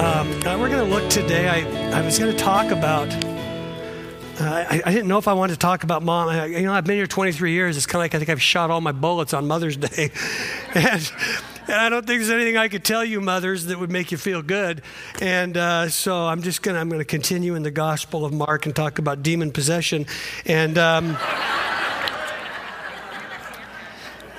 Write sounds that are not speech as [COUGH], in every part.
Um, we're going to look today. I, I was going to talk about. Uh, I, I, didn't know if I wanted to talk about mom. I, you know, I've been here 23 years. It's kind of like I think I've shot all my bullets on Mother's [LAUGHS] Day. and, and, I don't think there's anything I could tell you, mothers, that would make you feel good. And uh, so I'm just going to I'm going to continue in the Gospel of Mark and talk about demon possession. And. Um,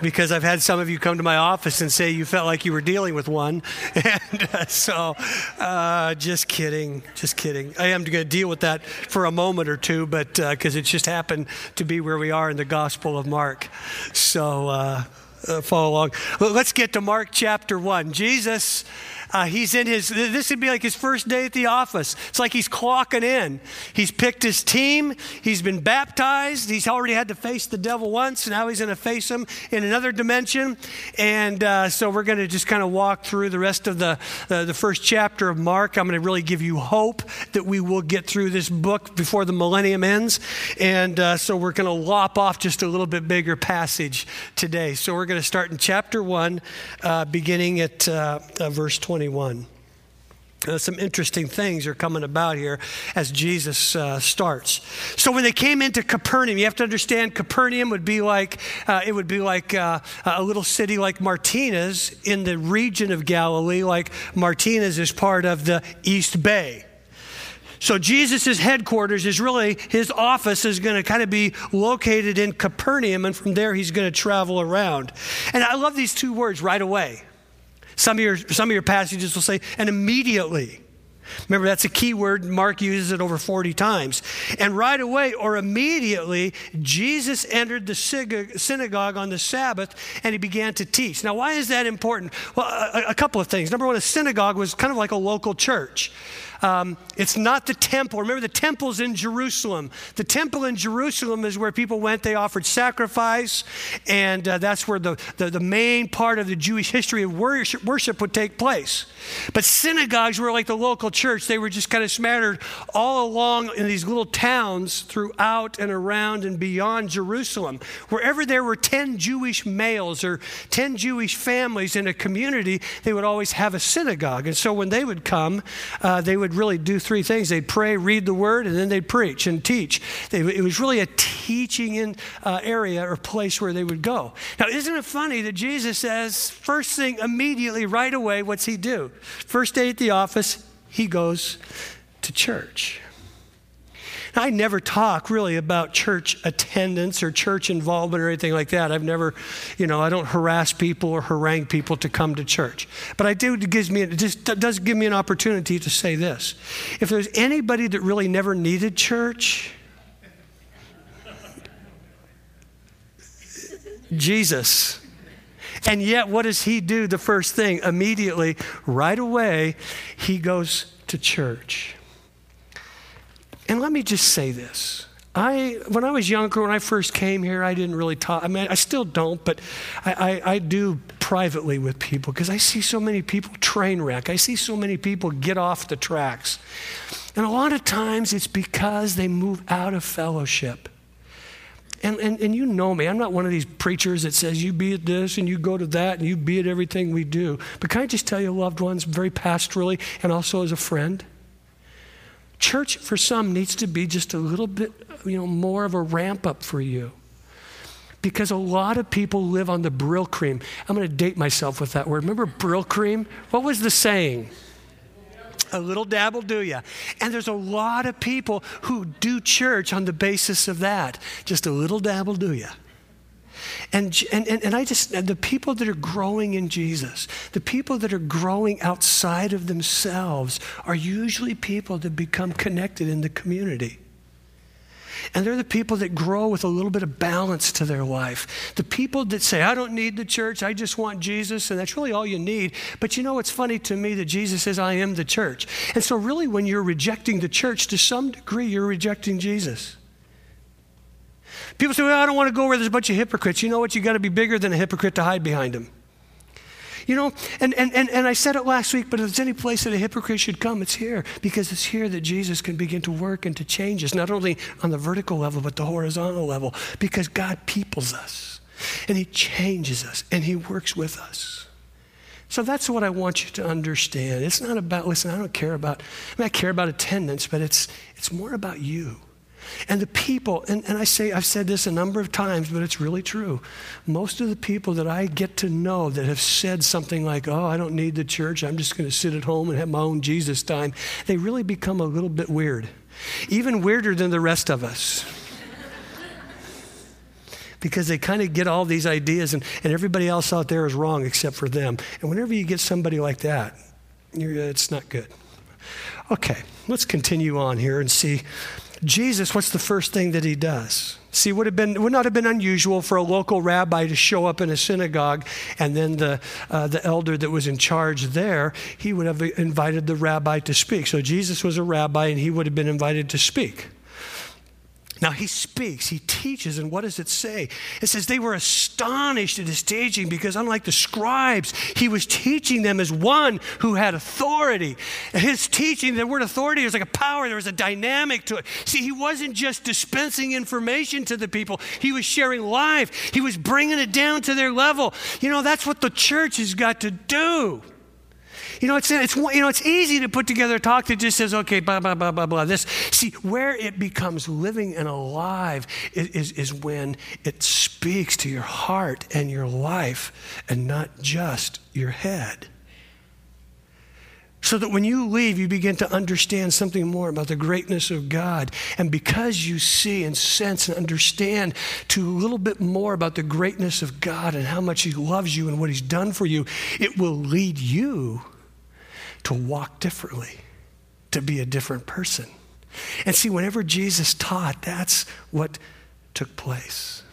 because I've had some of you come to my office and say you felt like you were dealing with one. [LAUGHS] And uh, so, uh, just kidding, just kidding. I am going to deal with that for a moment or two, but because uh, it just happened to be where we are in the Gospel of Mark. So, uh, uh, follow along. Let's get to Mark chapter 1. Jesus uh, he's in his, this would be like his first day at the office. It's like he's clocking in. He's picked his team. He's been baptized. He's already had to face the devil once. Now he's going to face him in another dimension. And uh, so we're going to just kind of walk through the rest of the, uh, the first chapter of Mark. I'm going to really give you hope that we will get through this book before the millennium ends. And uh, so we're going to lop off just a little bit bigger passage today. So we're going to start in chapter 1, uh, beginning at uh, verse 20. 21. Uh, some interesting things are coming about here as Jesus uh, starts. So when they came into Capernaum, you have to understand Capernaum would be like uh, it would be like uh, a little city like Martinez in the region of Galilee, like Martinez is part of the East Bay. So Jesus' headquarters is really his office is going to kind of be located in Capernaum, and from there he's going to travel around. And I love these two words right away. Some of your, some of your passages will say, and immediately. Remember, that's a key word. Mark uses it over 40 times. And right away or immediately, Jesus entered the synagogue on the Sabbath and he began to teach. Now, why is that important? Well, a, a couple of things. Number one, a synagogue was kind of like a local church. Um, it's not the temple. Remember, the temple's in Jerusalem. The temple in Jerusalem is where people went, they offered sacrifice, and uh, that's where the, the, the, main part of the Jewish history of worship, worship would take place. But synagogues were like the local church, they were just kind of smattered all along in these little towns throughout and around and beyond Jerusalem. Wherever there were 10 Jewish males or 10 Jewish families in a community, they would always have a synagogue. And so when they would come, uh, they would would really do three things they'd pray, read the word, and then they'd preach and teach. They, it was really a teaching in, uh, area or place where they would go. Now, isn't it funny that Jesus says, first thing, immediately, right away, what's he do? First day at the office, he goes to church. I never talk really about church attendance or church involvement or anything like that. I've never, you know, I don't harass people or harangue people to come to church. But I do, it gives me, it just does give me an opportunity to say this. If there's anybody that really never needed church, Jesus. And yet, what does he do the first thing? Immediately, right away, he goes to church. And let me just say this. I, when I was younger, when I first came here, I didn't really talk. I mean, I still don't, but I, I, I do privately with people because I see so many people train wreck. I see so many people get off the tracks. And a lot of times it's because they move out of fellowship. And, and, and you know me, I'm not one of these preachers that says you be at this and you go to that and you be at everything we do. But can I just tell you, loved ones, very pastorally and also as a friend? Church, for some, needs to be just a little bit, you know, more of a ramp up for you. Because a lot of people live on the Brylcreem. I'm going to date myself with that word. Remember Brylcreem? What was the saying? A little dabble do ya. And there's a lot of people who do church on the basis of that. Just a little dabble do ya. And, and, and I just, the people that are growing in Jesus, the people that are growing outside of themselves, are usually people that become connected in the community. And they're the people that grow with a little bit of balance to their life. The people that say, I don't need the church, I just want Jesus, and that's really all you need. But you know, it's funny to me that Jesus says, I am the church. And so, really, when you're rejecting the church, to some degree, you're rejecting Jesus. People say, well, I don't want to go where there's a bunch of hypocrites. You know what? You got to be bigger than a hypocrite to hide behind them. You know, and, and, and, and I said it last week, but if there's any place that a hypocrite should come, it's here. Because it's here that Jesus can begin to work and to change us, not only on the vertical level, but the horizontal level. Because God peoples us, and He changes us, and He works with us. So that's what I want you to understand. It's not about, listen, I don't care about, I mean, I care about attendance, but it's, it's more about you. And the people, and, and I say, I've said this a number of times, but it's really true. Most of the people that I get to know that have said something like, oh, I don't need the church, I'm just going to sit at home and have my own Jesus time, they really become a little bit weird. Even weirder than the rest of us because they kind of get all these ideas and, and everybody else out there is wrong except for them. And whenever you get somebody like that, it's not good. Okay, let's continue on here and see. Jesus, what's the first thing that he does? See, would have been would not have been unusual for a local rabbi to show up in a synagogue, and then the uh, the elder that was in charge there, he would have invited the rabbi to speak. So Jesus was a rabbi, and he would have been invited to speak. Now he speaks, he teaches, and what does it say? It says they were astonished at his teaching because, unlike the scribes, he was teaching them as one who had authority. His teaching, the word authority was like a power, there was a dynamic to it. See, he wasn't just dispensing information to the people, he was sharing life, he was bringing it down to their level. You know, that's what the church has got to do. You know, it's, it's, you know, it's easy to put together a talk that just says, okay, blah, blah, blah, blah, blah. This. See, where it becomes living and alive is, is, is when it speaks to your heart and your life and not just your head. So that when you leave, you begin to understand something more about the greatness of God. And because you see and sense and understand to a little bit more about the greatness of God and how much He loves you and what He's done for you, it will lead you to walk differently, to be a different person. And see, whenever Jesus taught, that's what took place.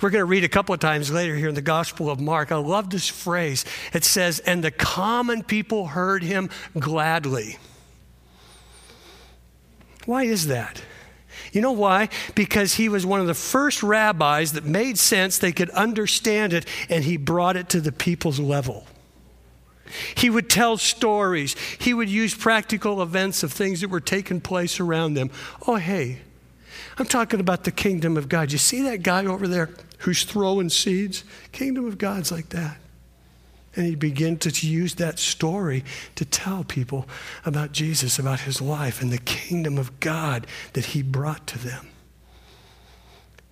We're going to read a couple of times later here in the Gospel of Mark. I love this phrase. It says, And the common people heard him gladly. Why is that? You know why? Because he was one of the first rabbis that made sense, they could understand it, and he brought it to the people's level. He would tell stories. He would use practical events of things that were taking place around them. Oh, hey, I'm talking about the kingdom of God. You see that guy over there who's throwing seeds? Kingdom of God's like that. And he'd begin to use that story to tell people about Jesus, about his life, and the kingdom of God that he brought to them.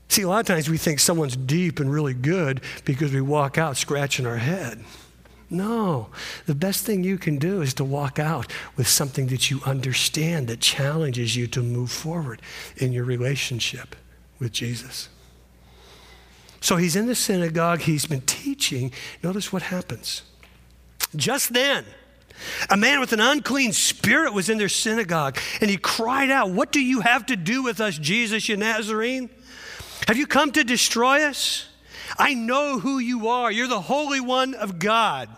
See, a lot of times we think someone's deep and really good because we walk out scratching our head. No. The best thing you can do is to walk out with something that you understand that challenges you to move forward in your relationship with Jesus. So he's in the synagogue, he's been teaching. Notice what happens. Just then, a man with an unclean spirit was in their synagogue, and he cried out, What do you have to do with us, Jesus, you Nazarene? Have you come to destroy us? I know who you are. You're the Holy One of God.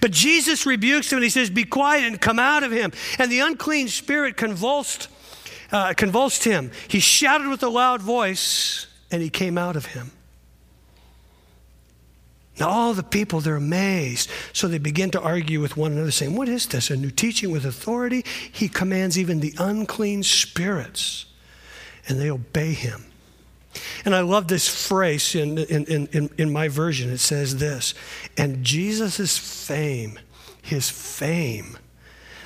But Jesus rebukes him and he says, Be quiet and come out of him. And the unclean spirit convulsed, uh, convulsed him. He shouted with a loud voice and he came out of him. Now, all the people, they're amazed. So they begin to argue with one another, saying, What is this? A new teaching with authority? He commands even the unclean spirits, and they obey him. And I love this phrase in, in, in, in my version. It says this And Jesus' fame, his fame,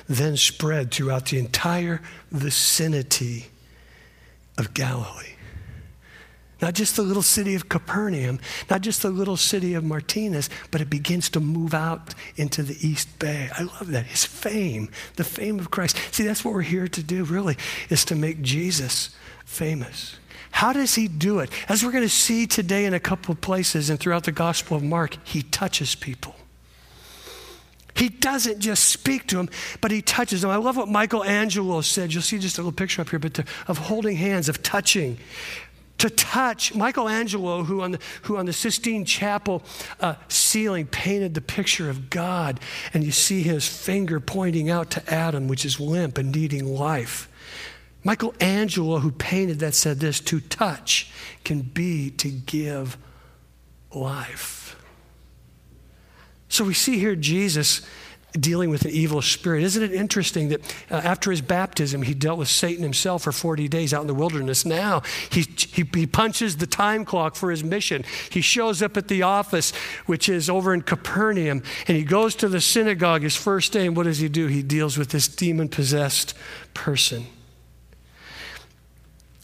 then spread throughout the entire vicinity of Galilee. Not just the little city of Capernaum, not just the little city of Martinez, but it begins to move out into the East Bay. I love that. His fame, the fame of Christ. See, that's what we're here to do, really, is to make Jesus famous. How does he do it? As we're going to see today in a couple of places and throughout the Gospel of Mark, he touches people. He doesn't just speak to them, but he touches them. I love what Michelangelo said. You'll see just a little picture up here, but of holding hands, of touching. To touch, Michelangelo, who on the, who on the Sistine Chapel uh, ceiling painted the picture of God, and you see his finger pointing out to Adam, which is limp and needing life. Michelangelo, who painted that, said this to touch can be to give life. So we see here Jesus dealing with an evil spirit. Isn't it interesting that uh, after his baptism, he dealt with Satan himself for 40 days out in the wilderness? Now he, he, he, punches the time clock for his mission. He shows up at the office, which is over in Capernaum, and he goes to the synagogue his first day. And what does he do? He deals with this demon possessed person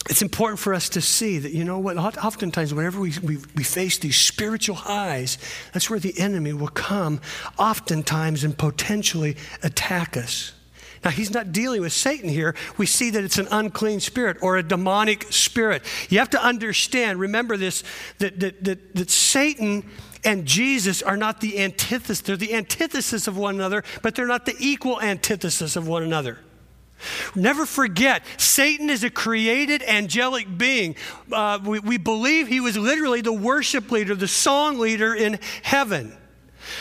it's important for us to see that, you know what, oftentimes whenever we, we, we, face these spiritual highs, that's where the enemy will come, oftentimes, and potentially attack us. Now, he's not dealing with Satan here. We see that it's an unclean spirit or a demonic spirit. You have to understand, remember this, that, that, that, that Satan and Jesus are not the antithesis. They're the antithesis of one another, but they're not the equal antithesis of one another. Never forget, Satan is a created angelic being. Uh, we, we believe he was literally the worship leader, the song leader in heaven.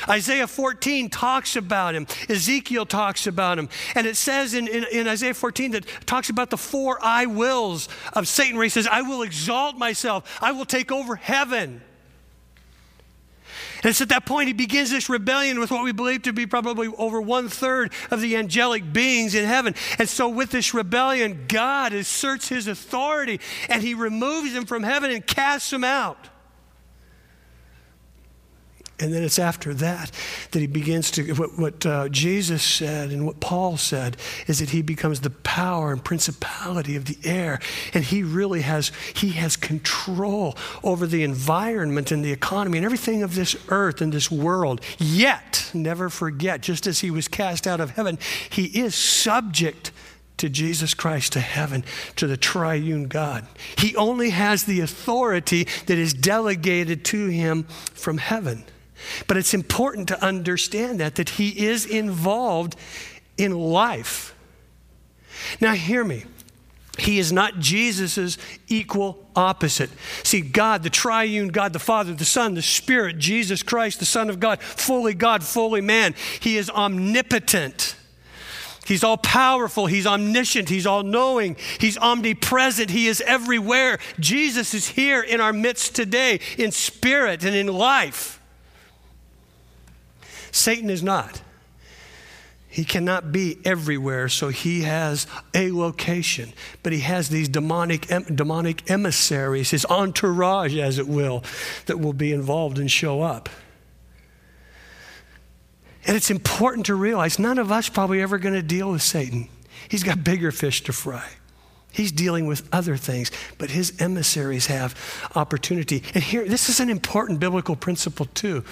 Isaiah 14 talks about him. Ezekiel talks about him. And it says in, in, in, Isaiah 14 that talks about the four I wills of Satan, where he says, I will exalt myself, I will take over heaven. And it's at that point he begins this rebellion with what we believe to be probably over one third of the angelic beings in heaven. And so, with this rebellion, God asserts his authority and he removes him from heaven and casts him out. And then it's after that that he begins to, what, what uh, Jesus said and what Paul said is that he becomes the power and principality of the air. And he really has, he has control over the environment and the economy and everything of this earth and this world. Yet, never forget, just as he was cast out of heaven, he is subject to Jesus Christ, to heaven, to the triune God. He only has the authority that is delegated to him from heaven. But it's important to understand that, that he is involved in life. Now, hear me. He is not Jesus' equal opposite. See, God, the triune God, the Father, the Son, the Spirit, Jesus Christ, the Son of God, fully God, fully man, He is omnipotent. He's all powerful. He's omniscient. He's all knowing. He's omnipresent. He is everywhere. Jesus is here in our midst today in spirit and in life. Satan is not. He cannot be everywhere, so he has a location. But he has these demonic, demonic emissaries, his entourage, as it will, that will be involved and show up. And it's important to realize none of us probably ever going to deal with Satan. He's got bigger fish to fry. He's dealing with other things, but his emissaries have opportunity. And here, this is an important biblical principle, too,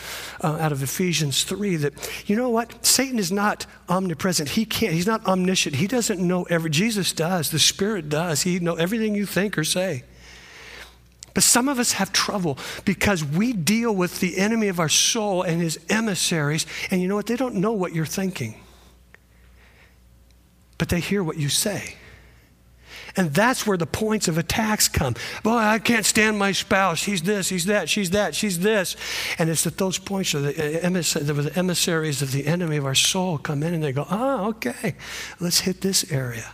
uh, out of Ephesians 3 that, you know what? Satan is not omnipresent. He can't, he's not omniscient. He doesn't know every, Jesus does, the Spirit does. He knows everything you think or say. But some of us have trouble because we deal with the enemy of our soul and his emissaries, and you know what? They don't know what you're thinking, but they hear what you say. And that's where the points of attacks come. Boy, I can't stand my spouse. He's this, he's that, she's that, she's this. And it's that those points are uh, the, emissaries of the enemy of our soul come in and they go, oh, okay, let's hit this area.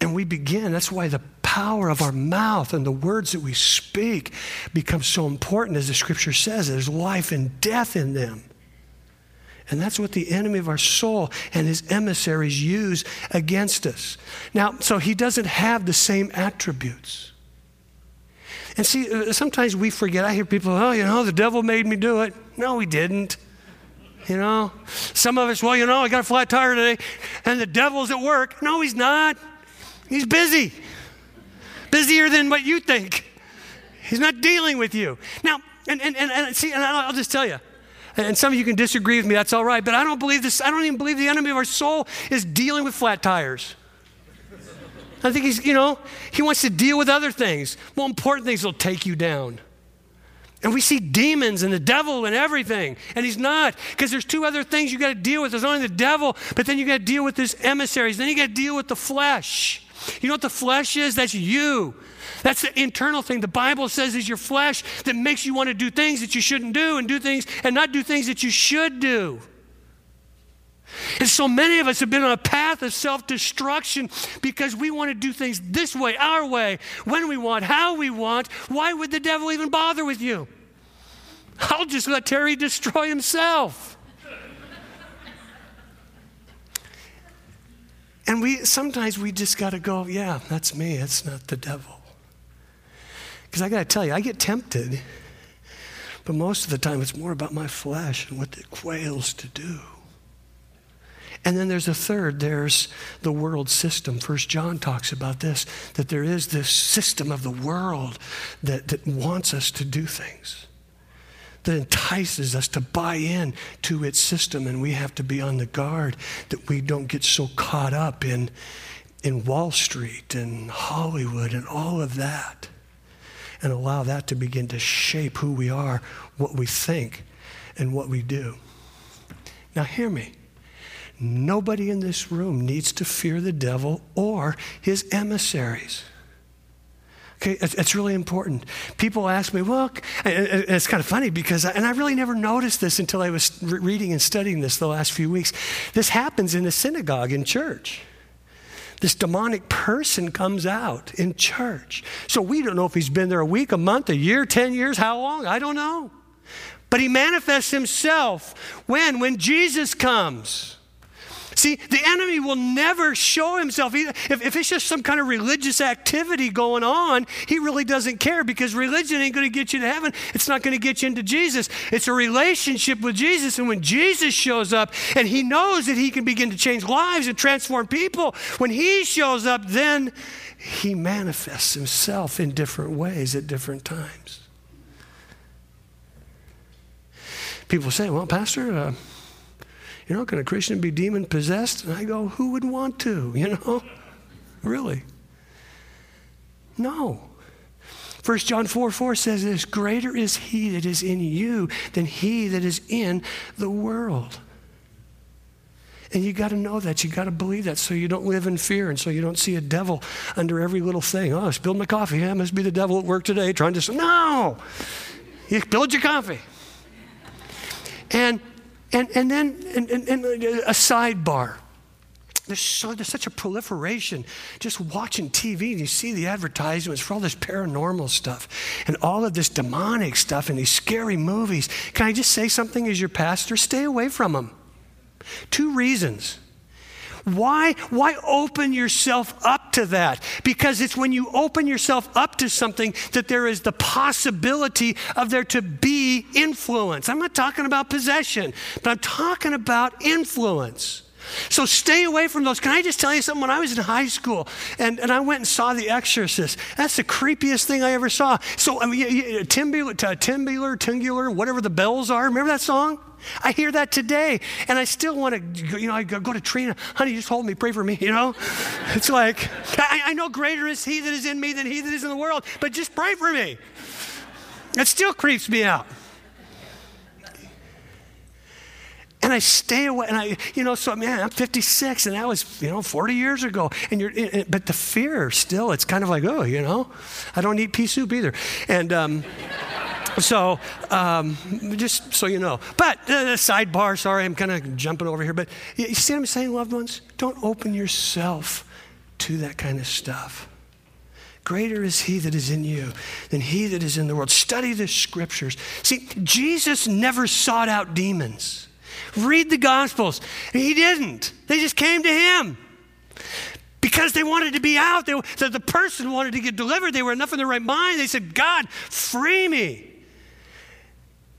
And we begin, that's why the power of our mouth and the words that we speak become so important, as the scripture says. There's life and death in them. And that's what the enemy of our soul and his emissaries use against us. Now, so he doesn't have the same attributes. And see, uh, sometimes we forget. I hear people, oh, you know, the devil made me do it. No, he didn't. You know, some of us, well, you know, I got a flat tire today and the devil's at work. No, he's not. He's busy, busier than what you think. He's not dealing with you. Now, and, and, and, and see, and I'll just tell you, and some of you can disagree with me, that's all right. But I don't believe this, I don't even believe the enemy of our soul is dealing with flat tires. I think he's, you know, he wants to deal with other things. More important things will take you down. And we see demons and the devil and everything. And he's not, because there's two other things you got to deal with. There's only the devil, but then you got to deal with his emissaries. Then you got to deal with the flesh. You know what the flesh is? That's you. That's the internal thing. The Bible says is your flesh that makes you want to do things that you shouldn't do and do things and not do things that you should do. And so many of us have been on a path of self destruction because we want to do things this way, our way, when we want, how we want. Why would the devil even bother with you? I'll just let Terry destroy himself. And we sometimes we just got to go, yeah, that's me. It's not the devil. Because I got to tell you, I get tempted, but most of the time it's more about my flesh and what it quails to do. And then there's a third, there's the world system. First John talks about this, that there is this system of the world that, that wants us to do things that entices us to buy in to its system, and we have to be on the guard that we don't get so caught up in, in Wall Street and Hollywood and all of that, and allow that to begin to shape who we are, what we think, and what we do. Now, hear me. Nobody in this room needs to fear the devil or his emissaries. Okay, it's really important. People ask me, well, it's kind of funny because, and I really never noticed this until I was reading and studying this the last few weeks. This happens in the synagogue in church. This demonic person comes out in church. So we don't know if he's been there a week, a month, a year, 10 years, how long, I don't know. But he manifests himself when? When Jesus comes. See, the enemy will never show himself. If, if it's just some kind of religious activity going on, he really doesn't care because religion ain't going to get you to heaven. It's not going to get you into Jesus. It's a relationship with Jesus. And when Jesus shows up and he knows that he can begin to change lives and transform people, when he shows up, then he manifests himself in different ways at different times. People say, well, Pastor, uh, you know, can a Christian be demon possessed? And I go, who would want to, [LAUGHS] you know? really? No. 1 John 4 4 says this Greater is he that is in you than he that is in the world. And you got to know that. You got to believe that so you don't live in fear and so you don't see a devil under every little thing. Oh, I spilled my coffee. Yeah, must be the devil at work today trying to no! You spilled your coffee. And and, and then and, and, and uh, a sidebar. There's, so, there's such a proliferation just watching TV and you see the advertisements for all this paranormal stuff and all of this demonic stuff and these scary movies. Can I just say something as your pastor? Stay away from them. Two reasons. Why, why open yourself up to that? Because it's when you open yourself up to something that there is the possibility of there to be influence. I'm not talking about possession, but I'm talking about influence. So stay away from those. Can I just tell you something? When I was in high school and, and I went and saw The Exorcist, that's the creepiest thing I ever saw. So, I mean, uh, Timbular, Timbular, Tingular, whatever the bells are, remember that song? I hear that today, and I still want to, you know, I go to Trina, honey, just hold me, pray for me, [LAUGHS] you know? It's like, I, I know greater is he that is in me than he that is in the world, but just pray for me. It still creeps me out. And I stay away, and I, you know, so man, I'm 56, and that was, you know, 40 years ago. And you're, but the fear still, it's kind of like, oh, you know, I don't eat pea soup either. And, um, so, um, just so you know. But, uh, sidebar, sorry, I'm kind of jumping over here. But you see what I'm saying, loved ones? Don't open yourself to that kind of stuff. Greater is he that is in you than he that is in the world. Study the scriptures. See, Jesus never sought out demons. Read the Gospels. He didn't, they just came to him because they wanted to be out. They, the, the person wanted to get delivered. They were enough in their right mind. They said, God, free me.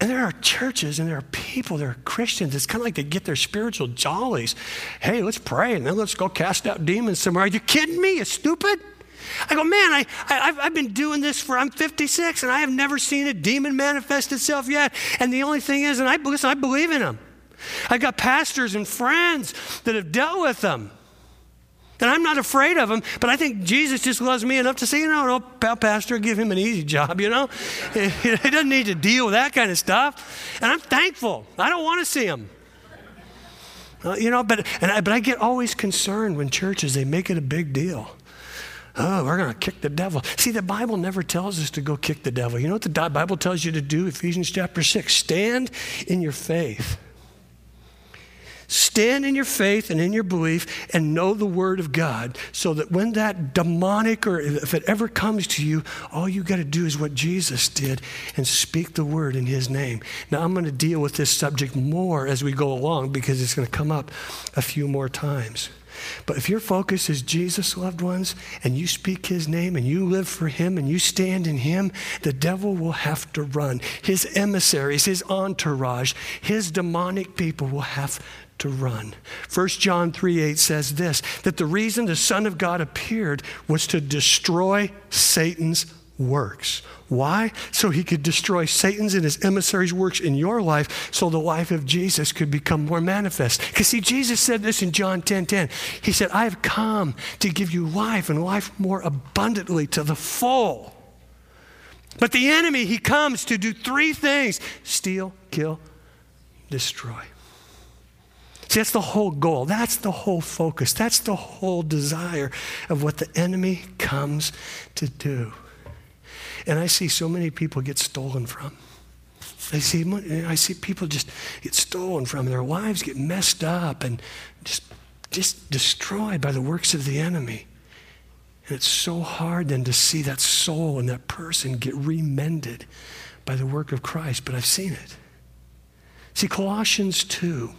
And there are churches and there are people, there are Christians. It's kind of like they get their spiritual jollies. Hey, let's pray and then let's go cast out demons somewhere. Are you kidding me? You stupid? I go, man, I, I, have been doing this for, I'm 56 and I have never seen a demon manifest itself yet. And the only thing is, and I, listen, I believe in them. I've got pastors and friends that have dealt with them. And I'm not afraid of them, but I think Jesus just loves me enough to say, you know, no, Pastor, give him an easy [LAUGHS] job, you know? [LAUGHS] he doesn't need to deal with that kind of stuff. And I'm thankful. I don't want to see him. Uh, you know, but, and I, but I get always concerned when churches, they make it a big deal. Oh, we're going to kick the devil. See, the Bible never tells us to go kick the devil. You know what the Bible tells you to do? Ephesians chapter 6 stand in your faith. Stand in your faith and in your belief and know the Word of God so that when that demonic or if it ever comes to you, all you got to do is what Jesus did and speak the Word in His name. Now, I'm going to deal with this subject more as we go along because it's going to come up a few more times. But if your focus is Jesus, loved ones, and you speak his name and you live for him and you stand in him, the devil will have to run. His emissaries, his entourage, his demonic people will have to run. 1 John 3 8 says this that the reason the Son of God appeared was to destroy Satan's works. Why? So he could destroy Satan's and his emissaries' works in your life so the life of Jesus could become more manifest. Because see, Jesus said this in John 10 10. He said, I have come to give you life and life more abundantly to the full. But the enemy, he comes to do three things steal, kill, destroy. See, that's the whole goal. That's the whole focus. That's the whole desire of what the enemy comes to do. And I see so many people get stolen from. I see, I see people just get stolen from. Their lives get messed up and just, just destroyed by the works of the enemy. And it's so hard then to see that soul and that person get remended by the work of Christ, but I've seen it. See, Colossians 2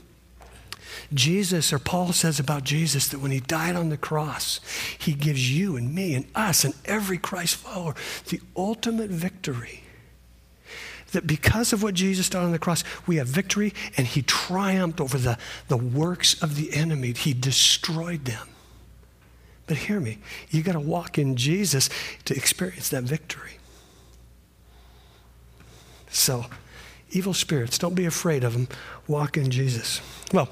Jesus, or Paul says about Jesus, that when he died on the cross, he gives you and me and us and every Christ follower the ultimate victory. That because of what Jesus did on the cross, we have victory, and he triumphed over the, the works of the enemy. He destroyed them. But hear me, you got to walk in Jesus to experience that victory. So, evil spirits, don't be afraid of them. Walk in Jesus. Well,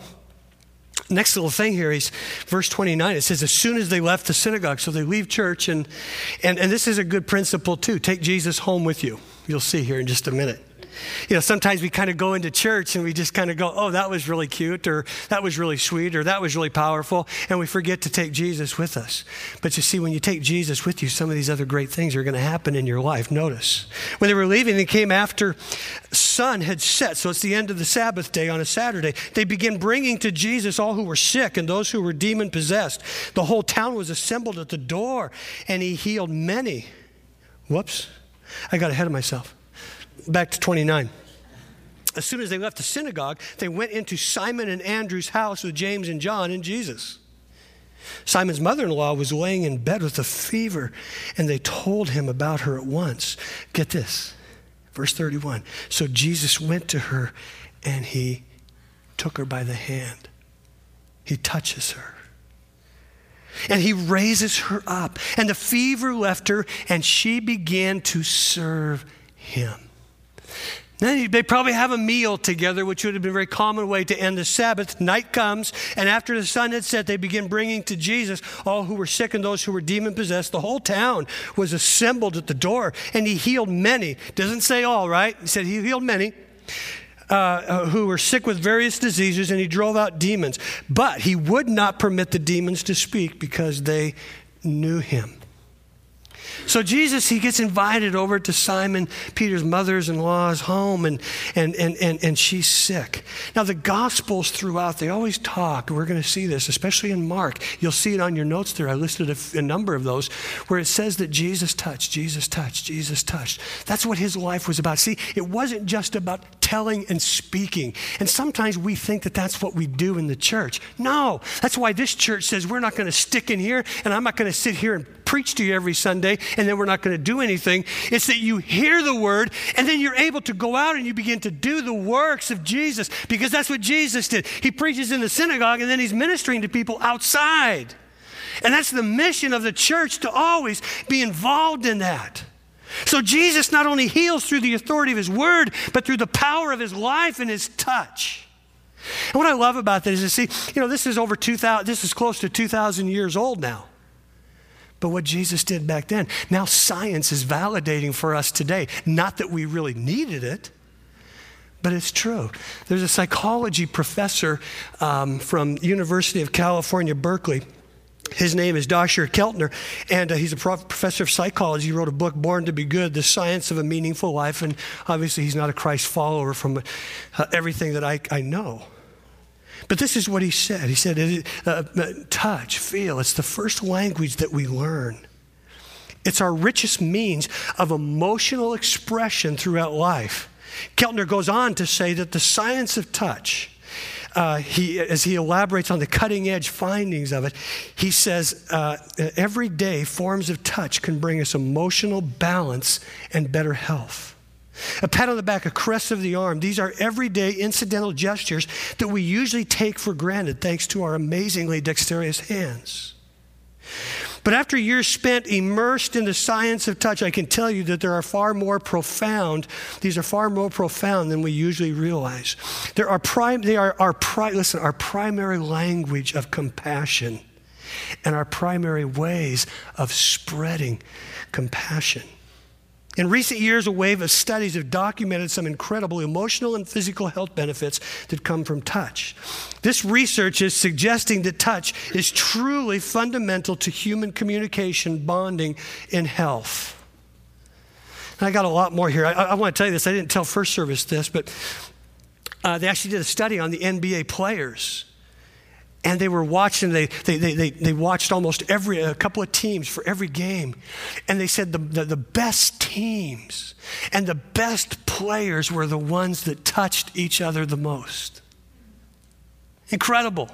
next little thing here is verse 29 it says as soon as they left the synagogue so they leave church and, and and this is a good principle too. Take jesus home with you. You'll see here in just a minute you know, sometimes we kind of go into church and we just kind of go, oh, that was really cute, or that was really sweet, or that was really powerful, and we forget to take Jesus with us. But you see, when you take Jesus with you, some of these other great things are going to happen in your life. Notice. When they were leaving, they came after sun had set, so it's the end of the Sabbath day on a Saturday. They began bringing to Jesus all who were sick and those who were demon possessed. The whole town was assembled at the door, and he healed many. Whoops, I got ahead of myself back to 29. As soon as they left the synagogue, they went into Simon and Andrew's house with James and John and Jesus. Simon's mother in law was laying in bed with a fever, and they told him about her at once. Get this, verse 31. So Jesus went to her and he took her by the hand. He touches her. And he raises her up, and the fever left her, and she began to serve him. Then they probably have a meal together, which would have been a very common way to end the Sabbath. Night comes, and after the sun had set, they begin bringing to Jesus all who were sick and those who were demon possessed. The whole town was assembled at the door, and he healed many. Doesn't say all, right? He said he healed many. Uh, uh who were sick with various diseases, and he drove out demons. But he would not permit the demons to speak because they knew him. So Jesus, he gets invited over to Simon Peter's mother's in law's home, and, and, and, and, and she's sick. Now, the Gospels throughout, they always talk, we're going to see this, especially in Mark. You'll see it on your notes there. I listed a, a number of those where it says that Jesus touched, Jesus touched, Jesus touched. That's what his life was about. See, it wasn't just about telling and speaking. And sometimes we think that that's what we do in the church. No, that's why this church says we're not going to stick in here, and I'm not going to sit here and preach to you every Sunday and then we're not going to do anything. It's that you hear the word and then you're able to go out and you begin to do the works of Jesus because that's what Jesus did. He preaches in the synagogue and then he's ministering to people outside. And that's the mission of the church to always be involved in that. So Jesus not only heals through the authority of his word, but through the power of his life and his touch. And what I love about this is, see, you know, this is over 2,000, this is close to 2,000 years old now but what Jesus did back then. Now science is validating for us today. Not that we really needed it, but it's true. There's a psychology professor um, from University of California, Berkeley. His name is Dr. Keltner, and uh, he's a prof- professor of psychology. He wrote a book, Born to Be Good The Science of a Meaningful Life. And obviously, he's not a Christ follower from uh, everything that I, I know. But this is what he said. He said, uh, touch, feel, it's the first language that we learn. It's our richest means of emotional expression throughout life. Keltner goes on to say that the science of touch uh, he, as he elaborates on the cutting edge findings of it, he says uh, every day forms of touch can bring us emotional balance and better health. A pat on the back, a caress of the arm, these are everyday incidental gestures that we usually take for granted thanks to our amazingly dexterous hands. But after years spent immersed in the science of touch, I can tell you that there are far more profound, these are far more profound than we usually realize. There are prime, they are our, pri, listen, our primary language of compassion and our primary ways of spreading compassion. In recent years, a wave of studies have documented some incredible emotional and physical health benefits that come from touch. This research is suggesting that touch is truly fundamental to human communication, bonding, and health. And I got a lot more here. I, I want to tell you this. I didn't tell first service this, but uh, they actually did a study on the NBA players and they were watching they, they, they, they, watched almost every a couple of teams for every game. And they said the, the, the, best teams and the best players were the ones that touched each other the most. Incredible.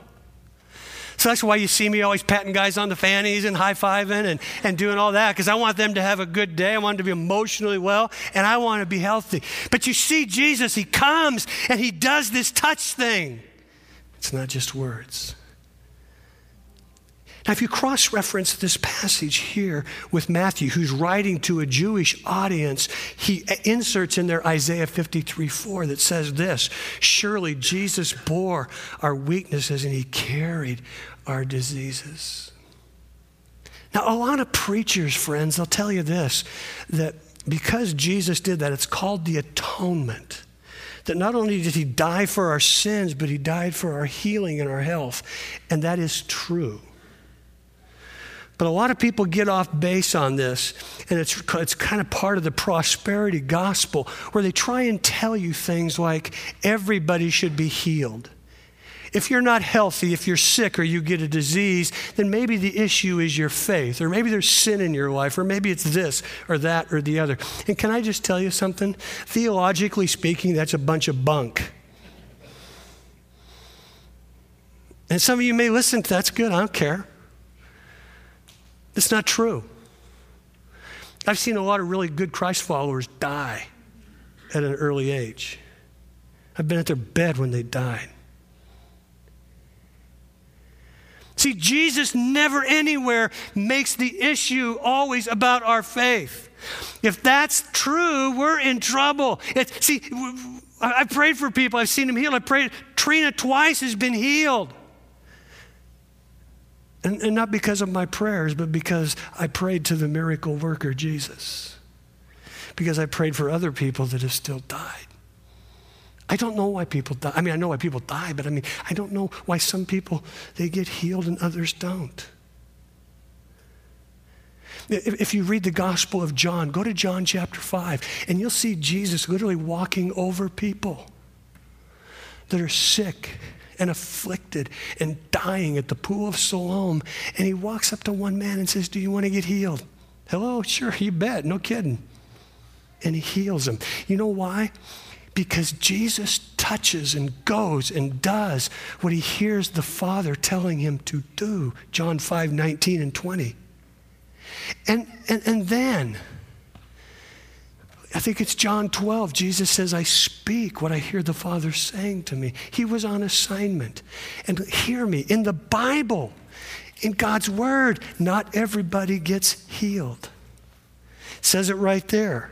So that's why you see me always patting guys on the fannies and high-fiving and, and doing all that because i want them to have a good day. I want them to be emotionally well and i want to be healthy. But you see jesus he comes and he does this touch thing it's not just words now, if you cross reference this passage here with Matthew, who's writing to a Jewish audience, he inserts in there Isaiah 53 4 that says this Surely Jesus bore our weaknesses and he carried our diseases. Now, a lot of preachers, friends, they'll tell you this that because Jesus did that, it's called the atonement that not only did he die for our sins, but he died for our healing and our health. And that is true. But a lot of people get off base on this, and it's, it's kind of part of the prosperity gospel where they try and tell you things like everybody should be healed. If you're not healthy, if you're sick or you get a disease, then maybe the issue is your faith, or maybe there's sin in your life, or maybe it's this or that or the other. And can I just tell you something? Theologically speaking, that's a bunch of bunk. And some of you may listen that's good, I don't care. It's not true. I've seen a lot of really good Christ followers die at an early age. I've been at their bed when they died. See, Jesus never anywhere makes the issue always about our faith. If that's true, we're in trouble. It, see, I have prayed for people, I've seen them healed. I prayed, Trina twice has been healed. And, and not because of my prayers, but because I prayed to the miracle worker, Jesus. Because I prayed for other people that have still died. I don't know why people die. I mean, I know why people die, but I mean, I don't know why some people they get healed and others don't. If, you read the Gospel of John, go to John chapter 5, and you'll see Jesus literally walking over people that are sick and afflicted and dying at the pool of Siloam. And he walks up to one man and says, Do you want to get healed? Hello, sure, you bet, no kidding. And he heals him. You know why? Because Jesus touches and goes and does what he hears the Father telling him to do. John 5 19 and 20. And, and, and then, I think it's John 12. Jesus says, I speak what I hear the Father saying to me. He was on assignment. And hear me, in the Bible, in God's Word, not everybody gets healed. It says it right there.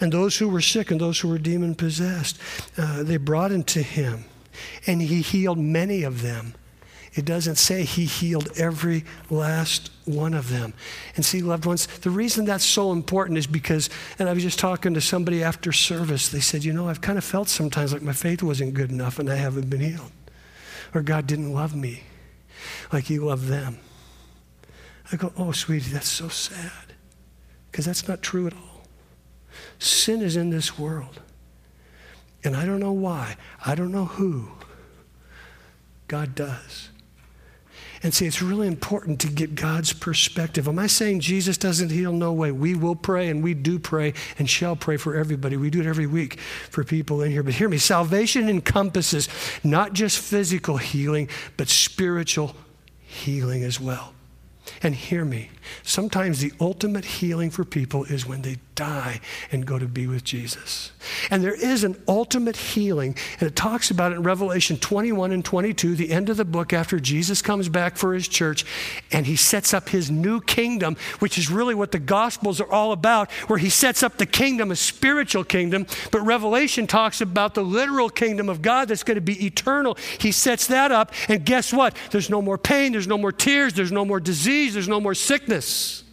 And those who were sick and those who were demon possessed, uh, they brought him to him. And he healed many of them. It doesn't say he healed every last one of them. And see, loved ones, the reason that's so important is because, and I was just talking to somebody after service, they said, you know, I've kind of felt sometimes like my faith wasn't good enough and I haven't been healed. Or God didn't love me like he loved them. I go, oh, sweetie, that's so sad. Because that's not true at all. Sin is in this world. And I don't know why. I don't know who. God does. And see, it's really important to get God's perspective. Am I saying Jesus doesn't heal? No way. We will pray and we do pray and shall pray for everybody. We do it every week for people in here. But hear me salvation encompasses not just physical healing, but spiritual healing as well. And hear me, sometimes the ultimate healing for people is when they die and go to be with Jesus. And there is an ultimate healing, and it talks about it in Revelation 21 and 22, the end of the book, after Jesus comes back for his church and he sets up his new kingdom, which is really what the Gospels are all about, where he sets up the kingdom, a spiritual kingdom. But Revelation talks about the literal kingdom of God that's going to be eternal. He sets that up, and guess what? There's no more pain, there's no more tears, there's no more disease, there's no more sickness.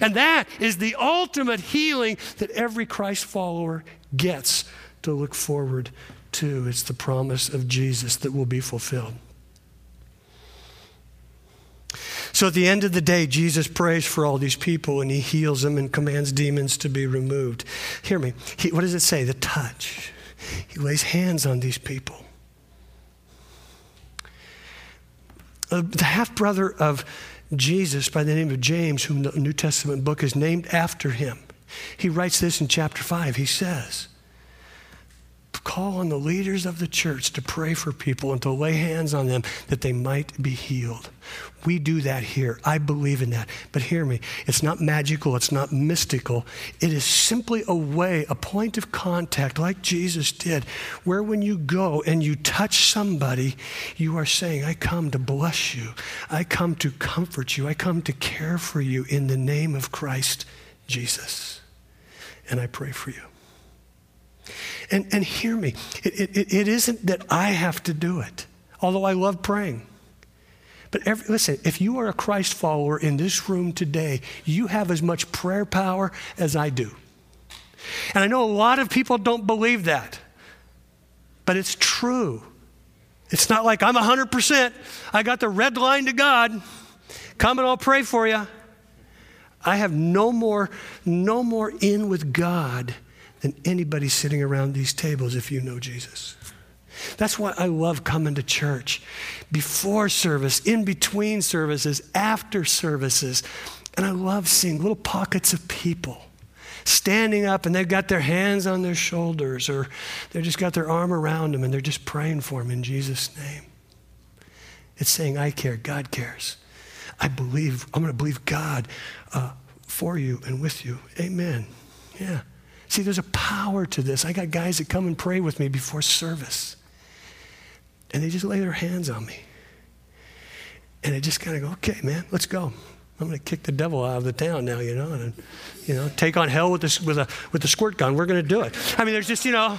And that is the ultimate healing that every Christ follower gets to look forward to. It's the promise of Jesus that will be fulfilled. So at the end of the day, Jesus prays for all these people and he heals them and commands demons to be removed. Hear me. He, what does it say? The touch. He lays hands on these people. Uh, the half brother of Jesus by the name of James, whom the New Testament book is named after him. He writes this in chapter 5. He says, Call on the leaders of the church to pray for people and to lay hands on them that they might be healed. We do that here. I believe in that. But hear me, it's not magical, it's not mystical. It is simply a way, a point of contact, like Jesus did, where when you go and you touch somebody, you are saying, I come to bless you, I come to comfort you, I come to care for you in the name of Christ Jesus. And I pray for you. And, and hear me, it, it, it isn't that I have to do it, although I love praying. But every, listen, if you are a Christ follower in this room today, you have as much prayer power as I do. And I know a lot of people don't believe that, but it's true. It's not like I'm 100%, I got the red line to God. Come and I'll pray for you. I have no more, no more in with God than anybody sitting around these tables if you know Jesus. That's why I love coming to church before service, in between services, after services. And I love seeing little pockets of people standing up and they've got their hands on their shoulders or they've just got their arm around them and they're just praying for them in Jesus' name. It's saying, I care, God cares. I believe, I'm going to believe God uh, for you and with you. Amen. Yeah. See, there's a power to this. I got guys that come and pray with me before service. And they just lay their hands on me. And I just kind of go, okay, man, let's go. I'm going to kick the devil out of the town now, you know, and, you know, take on hell with, this, with, a, with the squirt gun. We're going to do it. I mean, there's just, you know,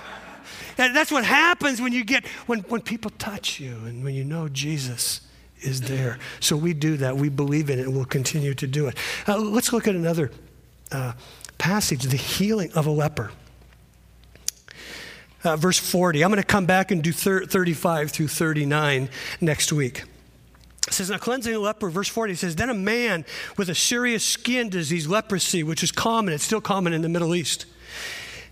that's what happens when you get, when, when people touch you and when you know Jesus is there. So we do that. We believe in it and we'll continue to do it. Uh, let's look at another uh, passage the healing of a leper. Uh, verse 40. I'm going to come back and do thir- 35 through 39 next week. It says, Now cleansing a leper, verse 40 says, Then a man with a serious skin disease, leprosy, which is common, it's still common in the Middle East.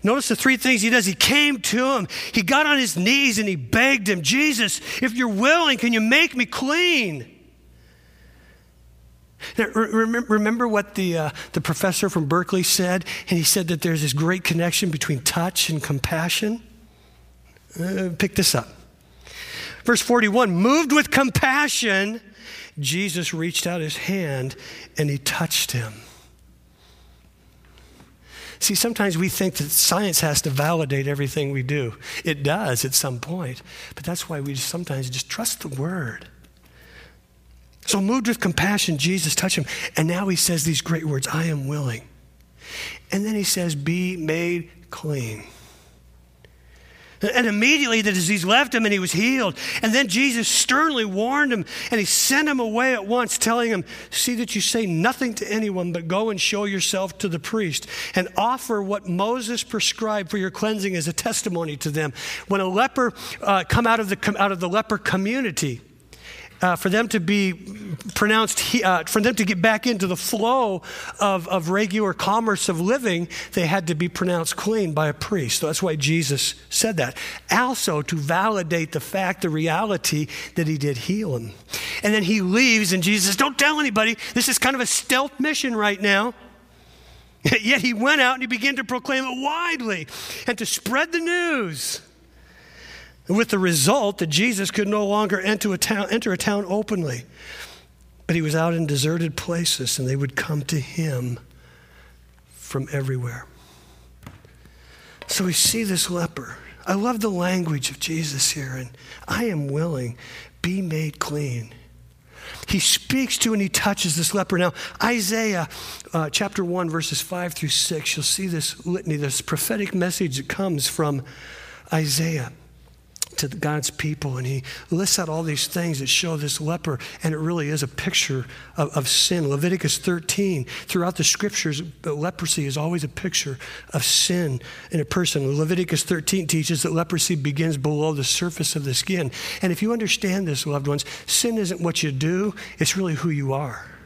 Notice the three things he does. He came to him, he got on his knees and he begged him, Jesus, if you're willing, can you make me clean? Remember what the, uh, the professor from Berkeley said? And he said that there's this great connection between touch and compassion. Uh, pick this up. Verse 41 moved with compassion, Jesus reached out his hand and he touched him. See, sometimes we think that science has to validate everything we do. It does at some point, but that's why we sometimes just trust the word. So, moved with compassion, Jesus touched him. And now he says these great words I am willing. And then he says, Be made clean. And immediately the disease left him and he was healed. And then Jesus sternly warned him and he sent him away at once, telling him, See that you say nothing to anyone, but go and show yourself to the priest and offer what Moses prescribed for your cleansing as a testimony to them. When a leper uh, come out of, the, out of the leper community, uh, for them to be pronounced, uh, for them to get back into the flow of, of regular commerce of living, they had to be pronounced clean by a priest. So that's why Jesus said that. Also, to validate the fact, the reality that he did heal him. And then he leaves, and Jesus says, Don't tell anybody. This is kind of a stealth mission right now. [LAUGHS] Yet he went out and he began to proclaim it widely and to spread the news. With the result that Jesus could no longer enter a town, enter a town openly, but he was out in deserted places and they would come to him from everywhere. So we see this leper. I love the language of Jesus here, and I am willing, be made clean. He speaks to and he touches this leper. Now, Isaiah uh, chapter 1, verses 5 through 6, you'll see this litany, this prophetic message that comes from Isaiah to God's people, and he lists out all these things that show this leper, and it really is a picture of, of sin. Leviticus 13, throughout the scriptures, leprosy is always a picture of sin in a person. Leviticus 13 teaches that leprosy begins below the surface of the skin. And if you understand this, loved ones, sin isn't what you do, it's really who you are.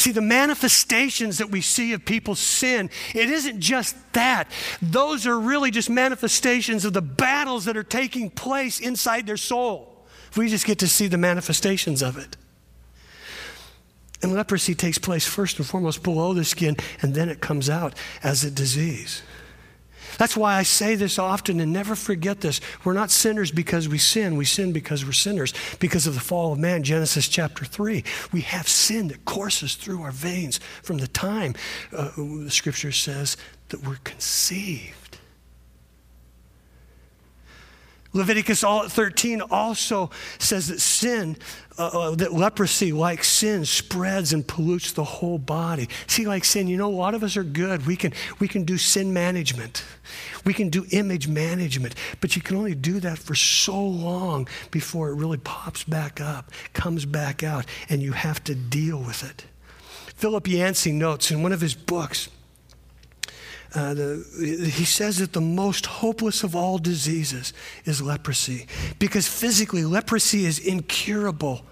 See, the manifestations that we see of people's sin, it isn't just that. Those are really just manifestations of the battles that are taking place inside their soul. We just get to see the manifestations of it. And leprosy takes place first and foremost below the skin, and then it comes out as a disease. That's why I say this often and never forget this. We're not sinners because we sin. We sin because we're sinners. Because of the fall of man, Genesis chapter 3. We have sin that courses through our veins from the time uh, the scripture says that we're conceived. Leviticus 13 also says that sin, uh, uh, that leprosy, like sin, spreads and pollutes the whole body. See, like sin, you know, a lot of us are good. We can, we can do sin management, we can do image management, but you can only do that for so long before it really pops back up, comes back out, and you have to deal with it. Philip Yancey notes in one of his books, uh, the, he says that the most hopeless of all diseases is leprosy. Because physically, leprosy is incurable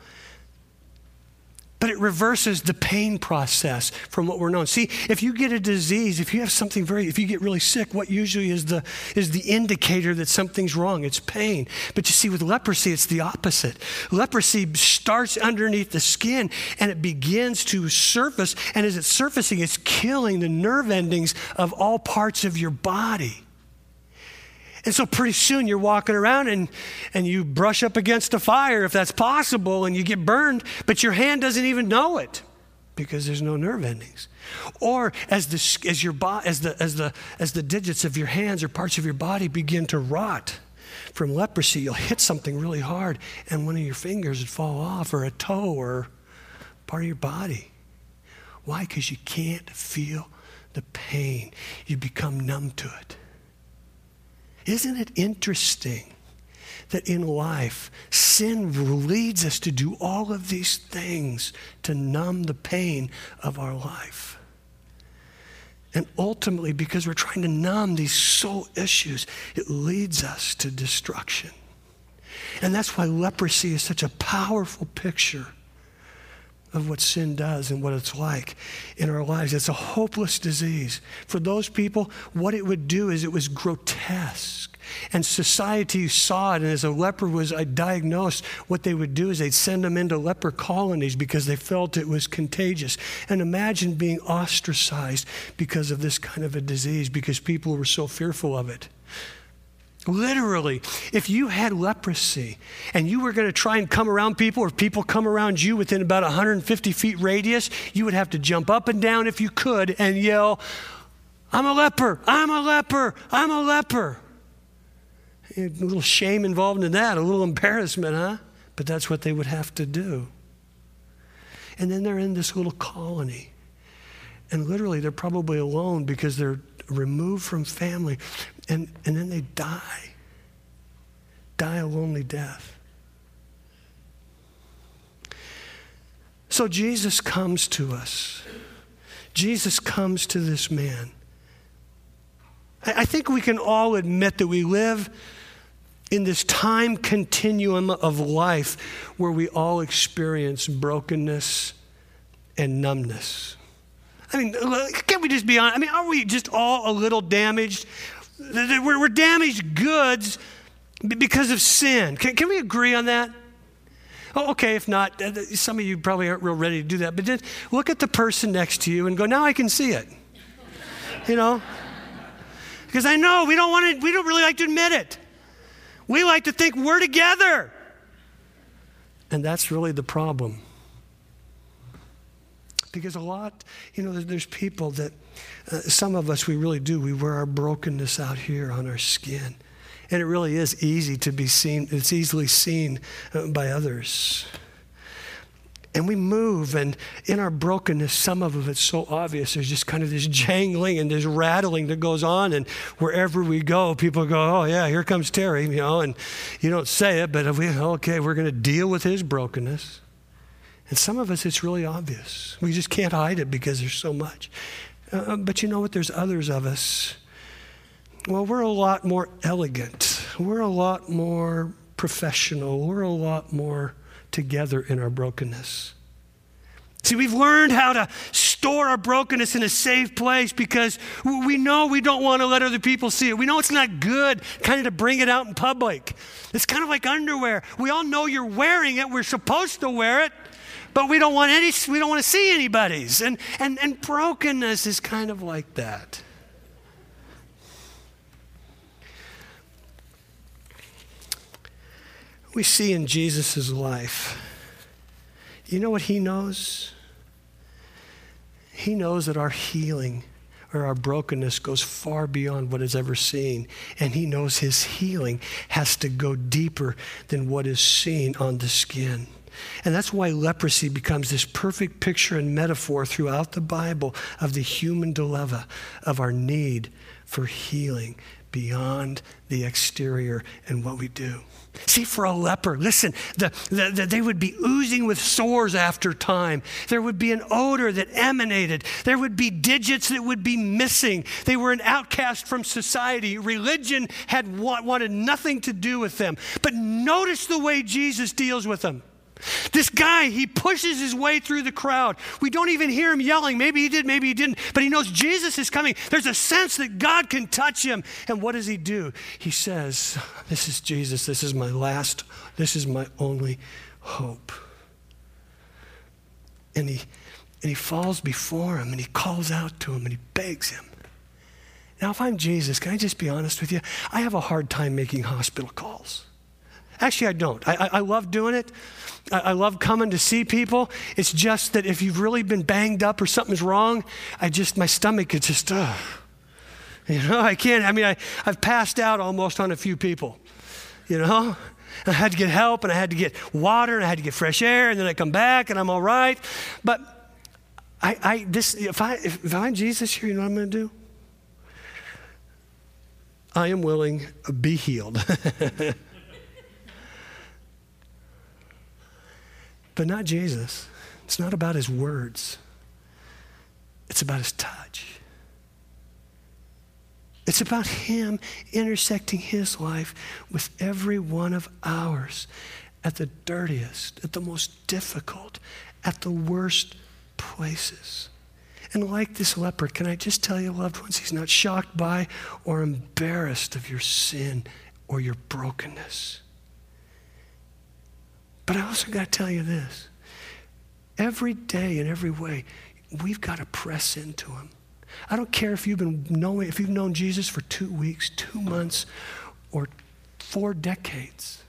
but it reverses the pain process from what we're known. See, if you get a disease, if you have something very, if you get really sick, what usually is the is the indicator that something's wrong? It's pain. But you see, with leprosy, it's the opposite. Leprosy starts underneath the skin and it begins to surface, and as it's surfacing, it's killing the nerve endings of all parts of your body. And so pretty soon you're walking around and, and you brush up against a fire if that's possible and you get burned, but your hand doesn't even know it because there's no nerve endings. Or as the, as, your bo- as, the, as, the, as the digits of your hands or parts of your body begin to rot from leprosy, you'll hit something really hard and one of your fingers would fall off or a toe or part of your body. Why? Because you can't feel the pain. You become numb to it. Isn't it interesting that in life, sin leads us to do all of these things to numb the pain of our life? And ultimately, because we're trying to numb these soul issues, it leads us to destruction. And that's why leprosy is such a powerful picture of what sin does and what it's like in our lives. It's a hopeless disease. For those people, what it would do is it was grotesque. And society saw it, and as a leper was uh, diagnosed, what they would do is they'd send them into leper colonies because they felt it was contagious. And imagine being ostracized because of this kind of a disease because people were so fearful of it. Literally, if you had leprosy and you were going to try and come around people, or people come around you within about 150 feet radius, you would have to jump up and down if you could and yell, I'm a leper, I'm a leper, I'm a leper. A little shame involved in that, a little embarrassment, huh? But that's what they would have to do. And then they're in this little colony. And literally, they're probably alone because they're removed from family, and, and then they die. Die a lonely death. So Jesus comes to us. Jesus comes to this man. I, think we can all admit that we live in this time continuum of life where we all experience brokenness and numbness. I mean, can't we just be honest? I mean, are we just all a little damaged? We're, damaged goods because of sin. Can, can we agree on that? Oh, okay, if not, some of you probably aren't real ready to do that, but just look at the person next to you and go, now I can see it. You know? Because I know we don't want to, we don't really like to admit it. We like to think we're together. And that's really the problem. Because a lot, you know, there's people that, uh, some of us, we really do. We wear our brokenness out here on our skin. And it really is easy to be seen, it's easily seen uh, by others. And we move, and in our brokenness, some of it's so obvious. There's just kind of this jangling and this rattling that goes on. And wherever we go, people go, Oh, yeah, here comes Terry, you know, and you don't say it, but we, okay, we're going to deal with his brokenness. And some of us, it's really obvious. We just can't hide it because there's so much. Uh, but you know what? There's others of us. Well, we're a lot more elegant. We're a lot more professional. We're a lot more together in our brokenness. See, we've learned how to store our brokenness in a safe place because we know we don't want to let other people see it. We know it's not good kind of to bring it out in public. It's kind of like underwear. We all know you're wearing it. We're supposed to wear it, but we don't want any we don't want to see anybody's. And and and brokenness is kind of like that. we see in Jesus' life, you know what he knows? He knows that our healing or our brokenness goes far beyond what is ever seen. And he knows his healing has to go deeper than what is seen on the skin. And that's why leprosy becomes this perfect picture and metaphor throughout the Bible of the human dilemma, of our need for healing beyond the exterior and what we do. See, for a leper, listen, the, the, the, they would be oozing with sores after time. There would be an odor that emanated. There would be digits that would be missing. They were an outcast from society. Religion had wanted nothing to do with them. But notice the way Jesus deals with them. This guy, he pushes his way through the crowd. We don't even hear him yelling. Maybe he did, maybe he didn't, but he knows Jesus is coming. There's a sense that God can touch him. And what does he do? He says, This is Jesus. This is my last, this is my only hope. And he, and he falls before him and he calls out to him and he begs him. Now, if I'm Jesus, can I just be honest with you? I have a hard time making hospital calls. Actually, I don't. I, I, I love doing it. I, love coming to see people. It's just that if you've really been banged up or something's wrong, I just, my stomach is just, uh, you know, I can't. I mean, I, I've passed out almost on a few people, you know. I had to get help and I had to get water and I had to get fresh air and then I come back and I'm all right. But I, I this, if, I, if I'm Jesus here, you know what I'm going to do? I am willing, be healed. [LAUGHS] But not Jesus. It's not about his words, it's about his touch. It's about him intersecting his life with every one of ours at the dirtiest, at the most difficult, at the worst places. And like this leper, can I just tell you, loved ones, he's not shocked by or embarrassed of your sin or your brokenness. But I also got to tell you this every day in every way, we've got to press into Him. I don't care if you've been knowing, if you've known Jesus for two weeks, two months, or four decades.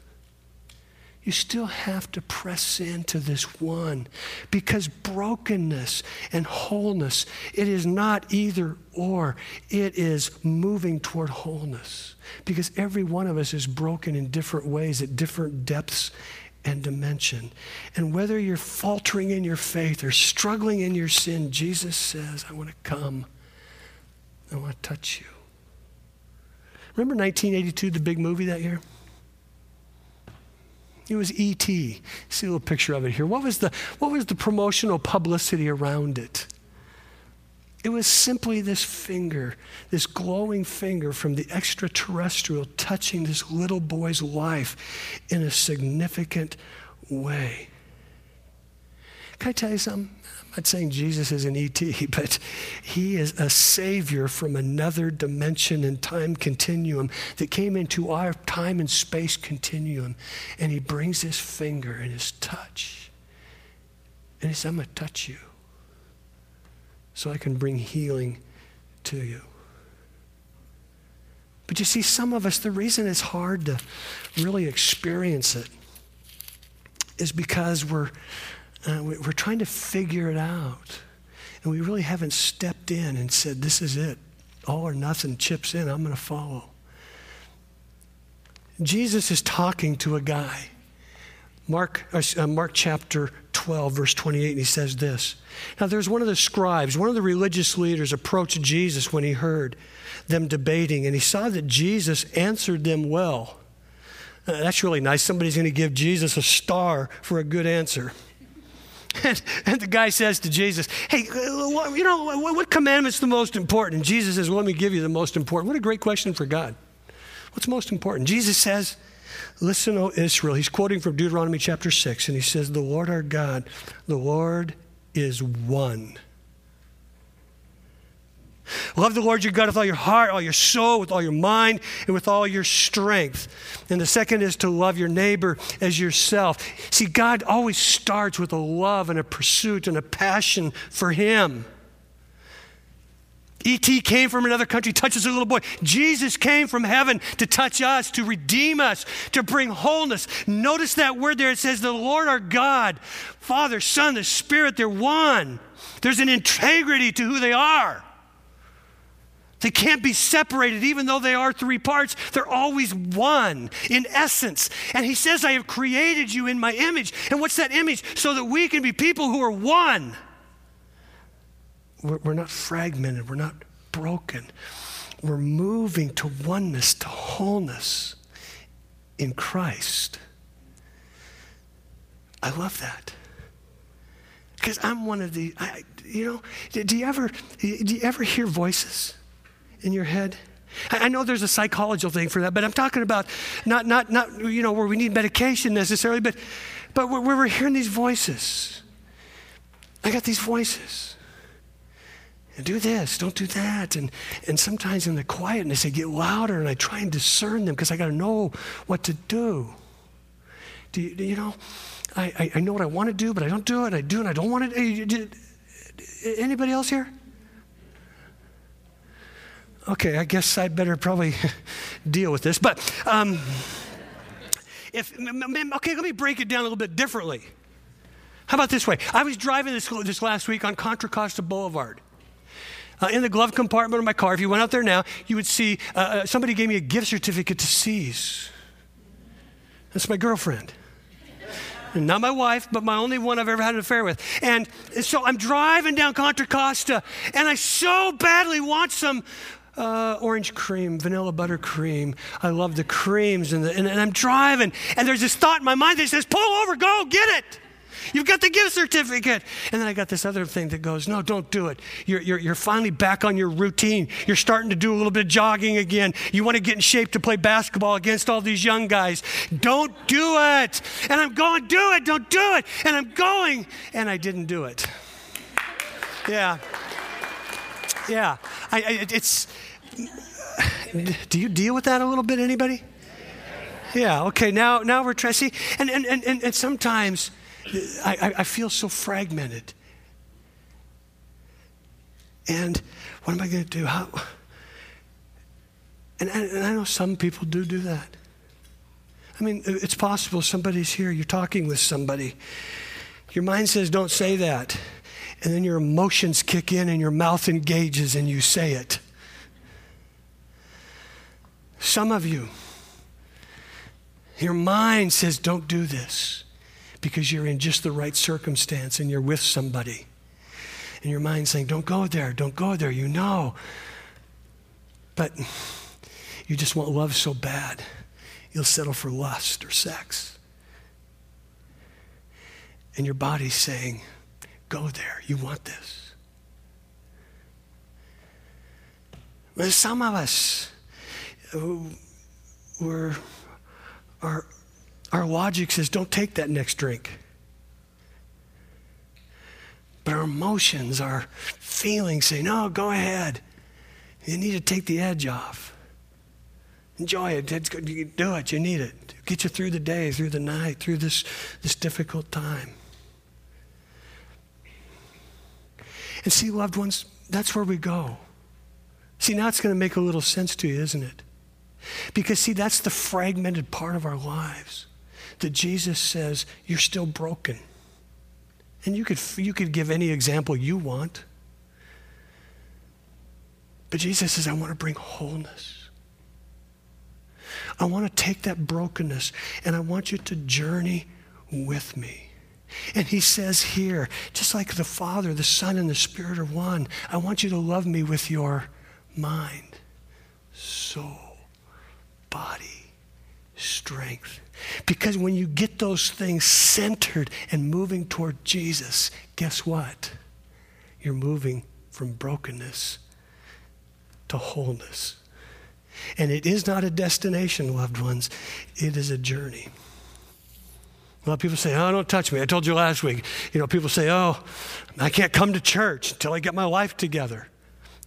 You still have to press into this one because brokenness and wholeness, it is not either or, it is moving toward wholeness. Because every one of us is broken in different ways at different depths and dimension. And whether you're faltering in your faith or struggling in your sin, Jesus says, I want to come. I want to touch you. Remember 1982, the big movie that year? It was E.T. See a little picture of it here. What was the, what was the promotional publicity around it? It was simply this finger, this glowing finger from the extraterrestrial touching this little boy's life in a significant way. Can I tell you something? I'm not saying Jesus is an ET, [LAUGHS] but he is a savior from another dimension and time continuum that came into our time and space continuum. And he brings his finger and his touch. And he says, I'm going to touch you so I can bring healing to you. But you see, some of us, the reason it's hard to really experience it is because we're, uh, we're trying to figure it out. And we really haven't stepped in and said, This is it. All or nothing chips in. I'm going to follow. Jesus is talking to a guy. Mark, uh, Mark chapter 12, verse 28, and he says this. Now, there's one of the scribes, one of the religious leaders approached Jesus when he heard them debating, and he saw that Jesus answered them well. Uh, that's really nice. Somebody's going to give Jesus a star for a good answer. [LAUGHS] And, and, the guy says to Jesus, Hey, uh, you know, what commandment's the most important? And Jesus says, well, Let me give you the most important. What a great question for God. What's most important? Jesus says, Listen, O Israel. He's quoting from Deuteronomy chapter 6, and he says, The Lord our God, the Lord is one. Love the Lord your God with all your heart, all your soul, with all your mind, and with all your strength. And the second is to love your neighbor as yourself. See, God always starts with a love and a pursuit and a passion for Him. E.T. came from another country, touches a little boy. Jesus came from heaven to touch us, to redeem us, to bring wholeness. Notice that word there. It says, The Lord our God, Father, Son, the Spirit, they're one. There's an integrity to who they are. They can't be separated, even though they are three parts. They're always one in essence. And he says, I have created you in my image. And what's that image? So that we can be people who are one. We're, not fragmented, we're not broken. We're moving to oneness, to wholeness in Christ. I love that. Because I'm one of the, I, you know, do you ever, do you ever hear voices in your head? I know there's a psychological thing for that, but I'm talking about not, not, not you know, where we need medication necessarily, but, but where we're hearing these voices. I got these voices do this, don't do that. And, and sometimes in the quietness, they get louder, and I try and discern them because I got to know what to do. Do you, do you know, I, I, I, know what I want to do, but I don't do it. I do, and I don't want it. Anybody else here? Okay, I guess I better probably [LAUGHS] deal with this. But um, if, okay, let me break it down a little bit differently. How about this way? I was driving this, this last week on Contra Costa Boulevard uh, in the glove compartment of my car. If you went out there now, you would see uh, uh, somebody gave me a gift certificate to See's. That's my girlfriend. And not my wife, but my only one I've ever had an affair with. And so I'm driving down Contra Costa, and I so badly want some uh, orange cream, vanilla buttercream. I love the creams, and, the, and, and I'm driving, and there's this thought in my mind that says, "Pull over, go get it." You've got the gift certificate. And then I got this other thing that goes, no, don't do it. You're, you're, you're finally back on your routine. You're starting to do a little bit of jogging again. You want to get in shape to play basketball against all these young guys. Don't do it. And I'm going, do it, don't do it. And I'm going, and I didn't do it. Yeah. Yeah. I, I, it's, do you deal with that a little bit, anybody? Yeah, okay, now, now we're trying, see, and, and, and, and sometimes I, I feel so fragmented. And what am I going to do? How? And, and I know some people do do that. I mean, it's possible somebody's here, you're talking with somebody. Your mind says, don't say that. And then your emotions kick in and your mouth engages and you say it. Some of you, your mind says, don't do this because you're in just the right circumstance and you're with somebody. And your mind's saying, Don't go there, don't go there, you know. But you just want love so bad, you'll settle for lust or sex. And your body's saying, Go there, you want this. But Some of us, uh, we're, our, our logic says, don't take that next drink. But our emotions, our feelings say, no, go ahead. You need to take the edge off. Enjoy it. Do it. You need it. Get you through the day, through the night, through this, this difficult time. And see, loved ones, that's where we go. See, now it's going to make a little sense to you, isn't it? Because, see, that's the fragmented part of our lives that Jesus says, you're still broken. And you could, you could give any example you want. But Jesus says, I want to bring wholeness. I want to take that brokenness and I want you to journey with me. And he says here, just like the Father, the Son, and the Spirit are one, I want you to love me with your mind, soul, body, strength. Because when you get those things centered and moving toward Jesus, guess what? You're moving from brokenness to wholeness. And it is not a destination, loved ones, it is a journey. A lot of people say, Oh, don't touch me. I told you last week. You know, people say, Oh, I can't come to church until I get my life together.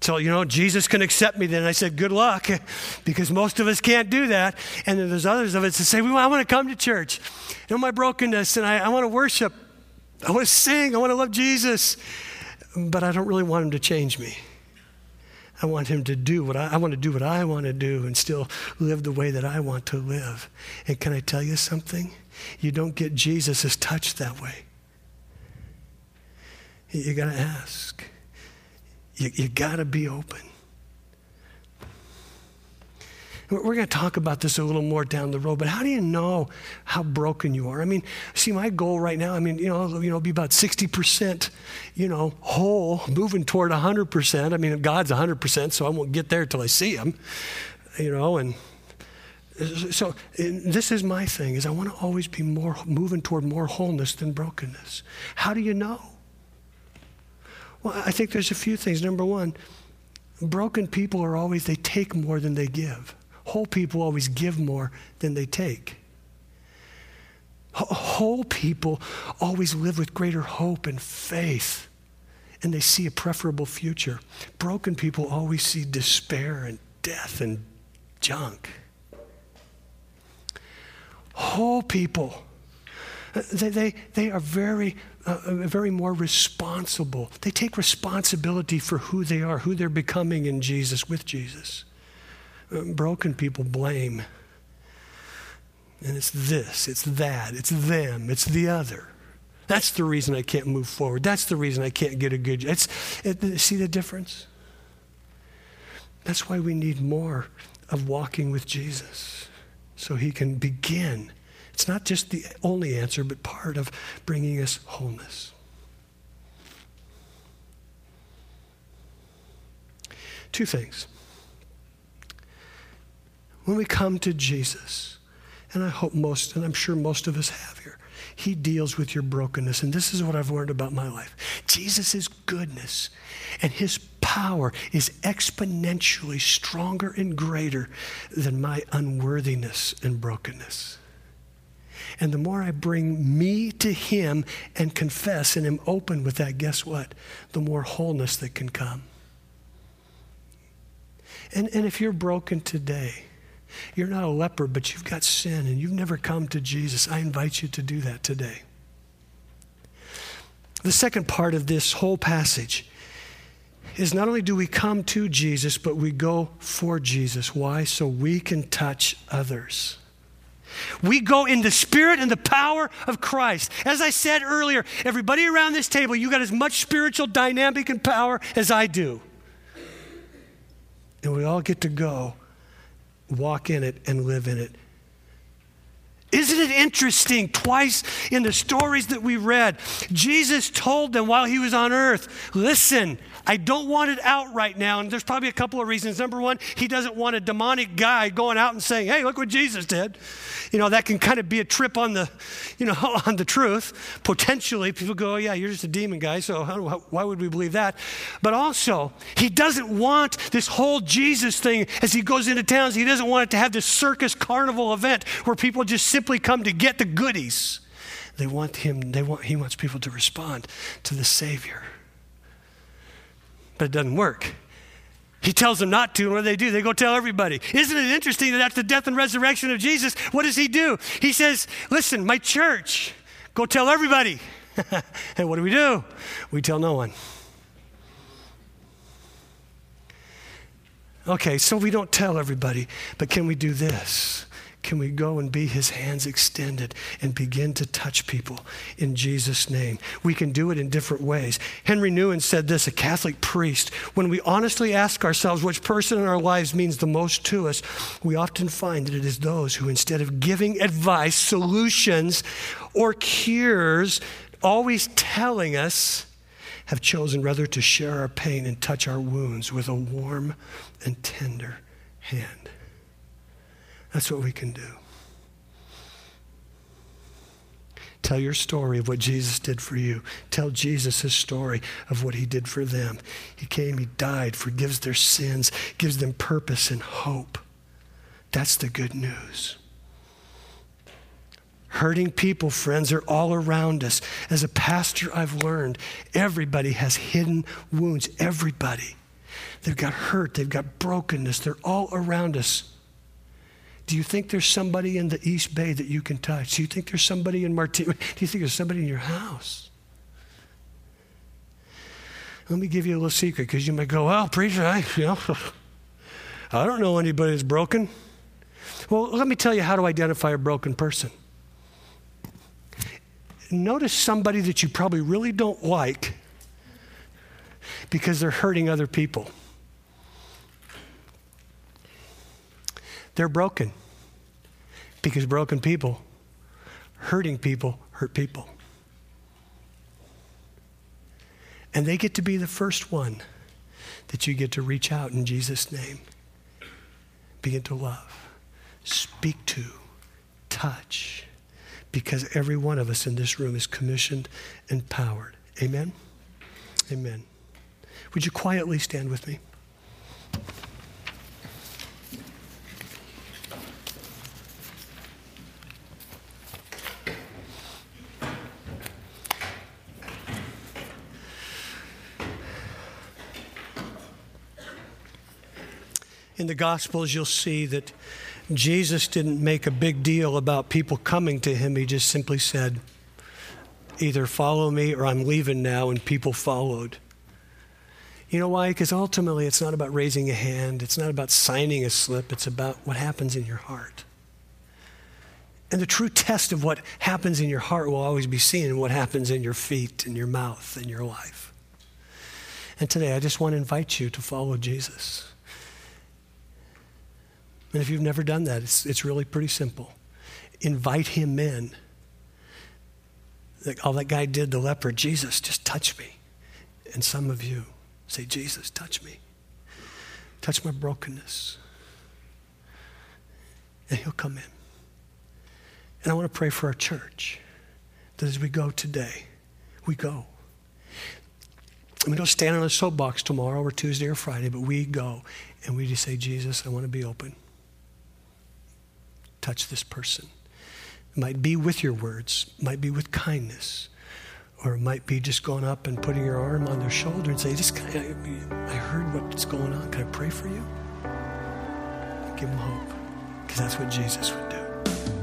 So, you know, Jesus can accept me then. I said, Good luck, [LAUGHS] because most of us can't do that. And then there's others of us that say, well, I want to come to church. You know, my brokenness, and I, I want to worship. I want to sing. I want to love Jesus. But I don't really want him to change me. I want him to do what I, I, want to do what I want to do and still live the way that I want to live. And can I tell you something? You don't get Jesus' touch that way. You got to ask. You, you got to be open. We're going to talk about this a little more down the road, but how do you know how broken you are? I mean, see, my goal right now, I mean, you know, you know, be about 60%, you know, whole, moving toward 100%. I mean, God's 100%, so I won't get there till I see him, you know, and so and this is my thing is I want to always be more moving toward more wholeness than brokenness. How do you know? Well, I think there's a few things. Number one, broken people are always, they take more than they give. Whole people always give more than they take. Whole people always live with greater hope and faith, and they see a preferable future. Broken people always see despair and death and junk. Whole people, they, they, they are very uh, very more responsible. They take responsibility for who they are, who they're becoming in Jesus, with Jesus. Uh, broken people blame. And it's this, it's that, it's them, it's the other. That's the reason I can't move forward. That's the reason I can't get a good. It's, it, see the difference? That's why we need more of walking with Jesus so he can begin it's not just the only answer, but part of bringing us wholeness. Two things. When we come to Jesus, and I hope most, and I'm sure most of us have here, he deals with your brokenness. And this is what I've learned about my life Jesus' goodness and his power is exponentially stronger and greater than my unworthiness and brokenness. And the more I bring me to Him and confess and am open with that, guess what? The more wholeness that can come. And, and if you're broken today, you're not a leper, but you've got sin and you've never come to Jesus, I invite you to do that today. The second part of this whole passage is not only do we come to Jesus, but we go for Jesus. Why? So we can touch others. We go in the spirit and the power of Christ. As I said earlier, everybody around this table, you got as much spiritual dynamic and power as I do. And we all get to go, walk in it, and live in it. Isn't it interesting? Twice in the stories that we read, Jesus told them while he was on earth, listen, I don't want it out right now. And there's probably a couple of reasons. Number one, he doesn't want a demonic guy going out and saying, hey, look what Jesus did. You know, that can kind of be a trip on the, you know, [LAUGHS] on the truth. Potentially, people go, oh, yeah, you're just a demon guy, so how, why would we believe that? But also, he doesn't want this whole Jesus thing as he goes into towns, he doesn't want it to have this circus carnival event where people just simply come to get the goodies. They want him, they want, he wants people to respond to the Savior but it doesn't work. He tells them not to, and what do they do? They go tell everybody. Isn't it interesting that after the death and resurrection of Jesus, what does he do? He says, Listen, my church, go tell everybody. [LAUGHS] and what do we do? We tell no one. Okay, so we don't tell everybody, but can we do this? Can we go and be his hands extended and begin to touch people in Jesus' name? We can do it in different ways. Henri Nouwen said this, a Catholic priest, when we honestly ask ourselves which person in our lives means the most to us, we often find that it is those who, instead of giving advice, solutions, or cures, always telling us, have chosen rather to share our pain and touch our wounds with a warm and tender hand. That's what we can do. Tell your story of what Jesus did for you. Tell Jesus his story of what he did for them. He came, he died, forgives their sins, gives them purpose and hope. That's the good news. Hurting people, friends, are all around us. As a pastor, I've learned everybody has hidden wounds. Everybody. They've got hurt, they've got brokenness, they're all around us. Do you think there's somebody in the East Bay that you can touch? Do you think there's somebody in Martin? [LAUGHS] Do you think there's somebody in your house? Let me give you a little secret because you might go, well, preacher, I, you know, [LAUGHS] I don't know anybody that's broken. Well, let me tell you how to identify a broken person. Notice somebody that you probably really don't like because they're hurting other people. They're broken because broken people, hurting people, hurt people. And they get to be the first one that you get to reach out in Jesus' name. Begin to love, speak to, touch, because every one of us in this room is commissioned and powered. Amen? Amen. Would you quietly stand with me? In the Gospels, you'll see that Jesus didn't make a big deal about people coming to him. He just simply said, either follow me or I'm leaving now, and people followed. You know why? Because ultimately, it's not about raising a hand, it's not about signing a slip, it's about what happens in your heart. And the true test of what happens in your heart will always be seen in what happens in your feet, in your mouth, in your life. And today, I just want to invite you to follow Jesus. And if you've never done that, it's, it's really pretty simple. Invite him in. Like all that guy did, the leper, Jesus, just touch me. And some of you say, Jesus, touch me. Touch my brokenness. And he'll come in. And I want to pray for our church that as we go today, we go. We don't stand on a soapbox tomorrow or Tuesday or Friday, but we go and we just say, Jesus, I want to be open touch this person. It might be with your words, might be with kindness, or it might be just going up and putting your arm on their shoulder and say, "Just, I heard what's going on. Can I pray for you?" Give them hope, because that's what Jesus would do.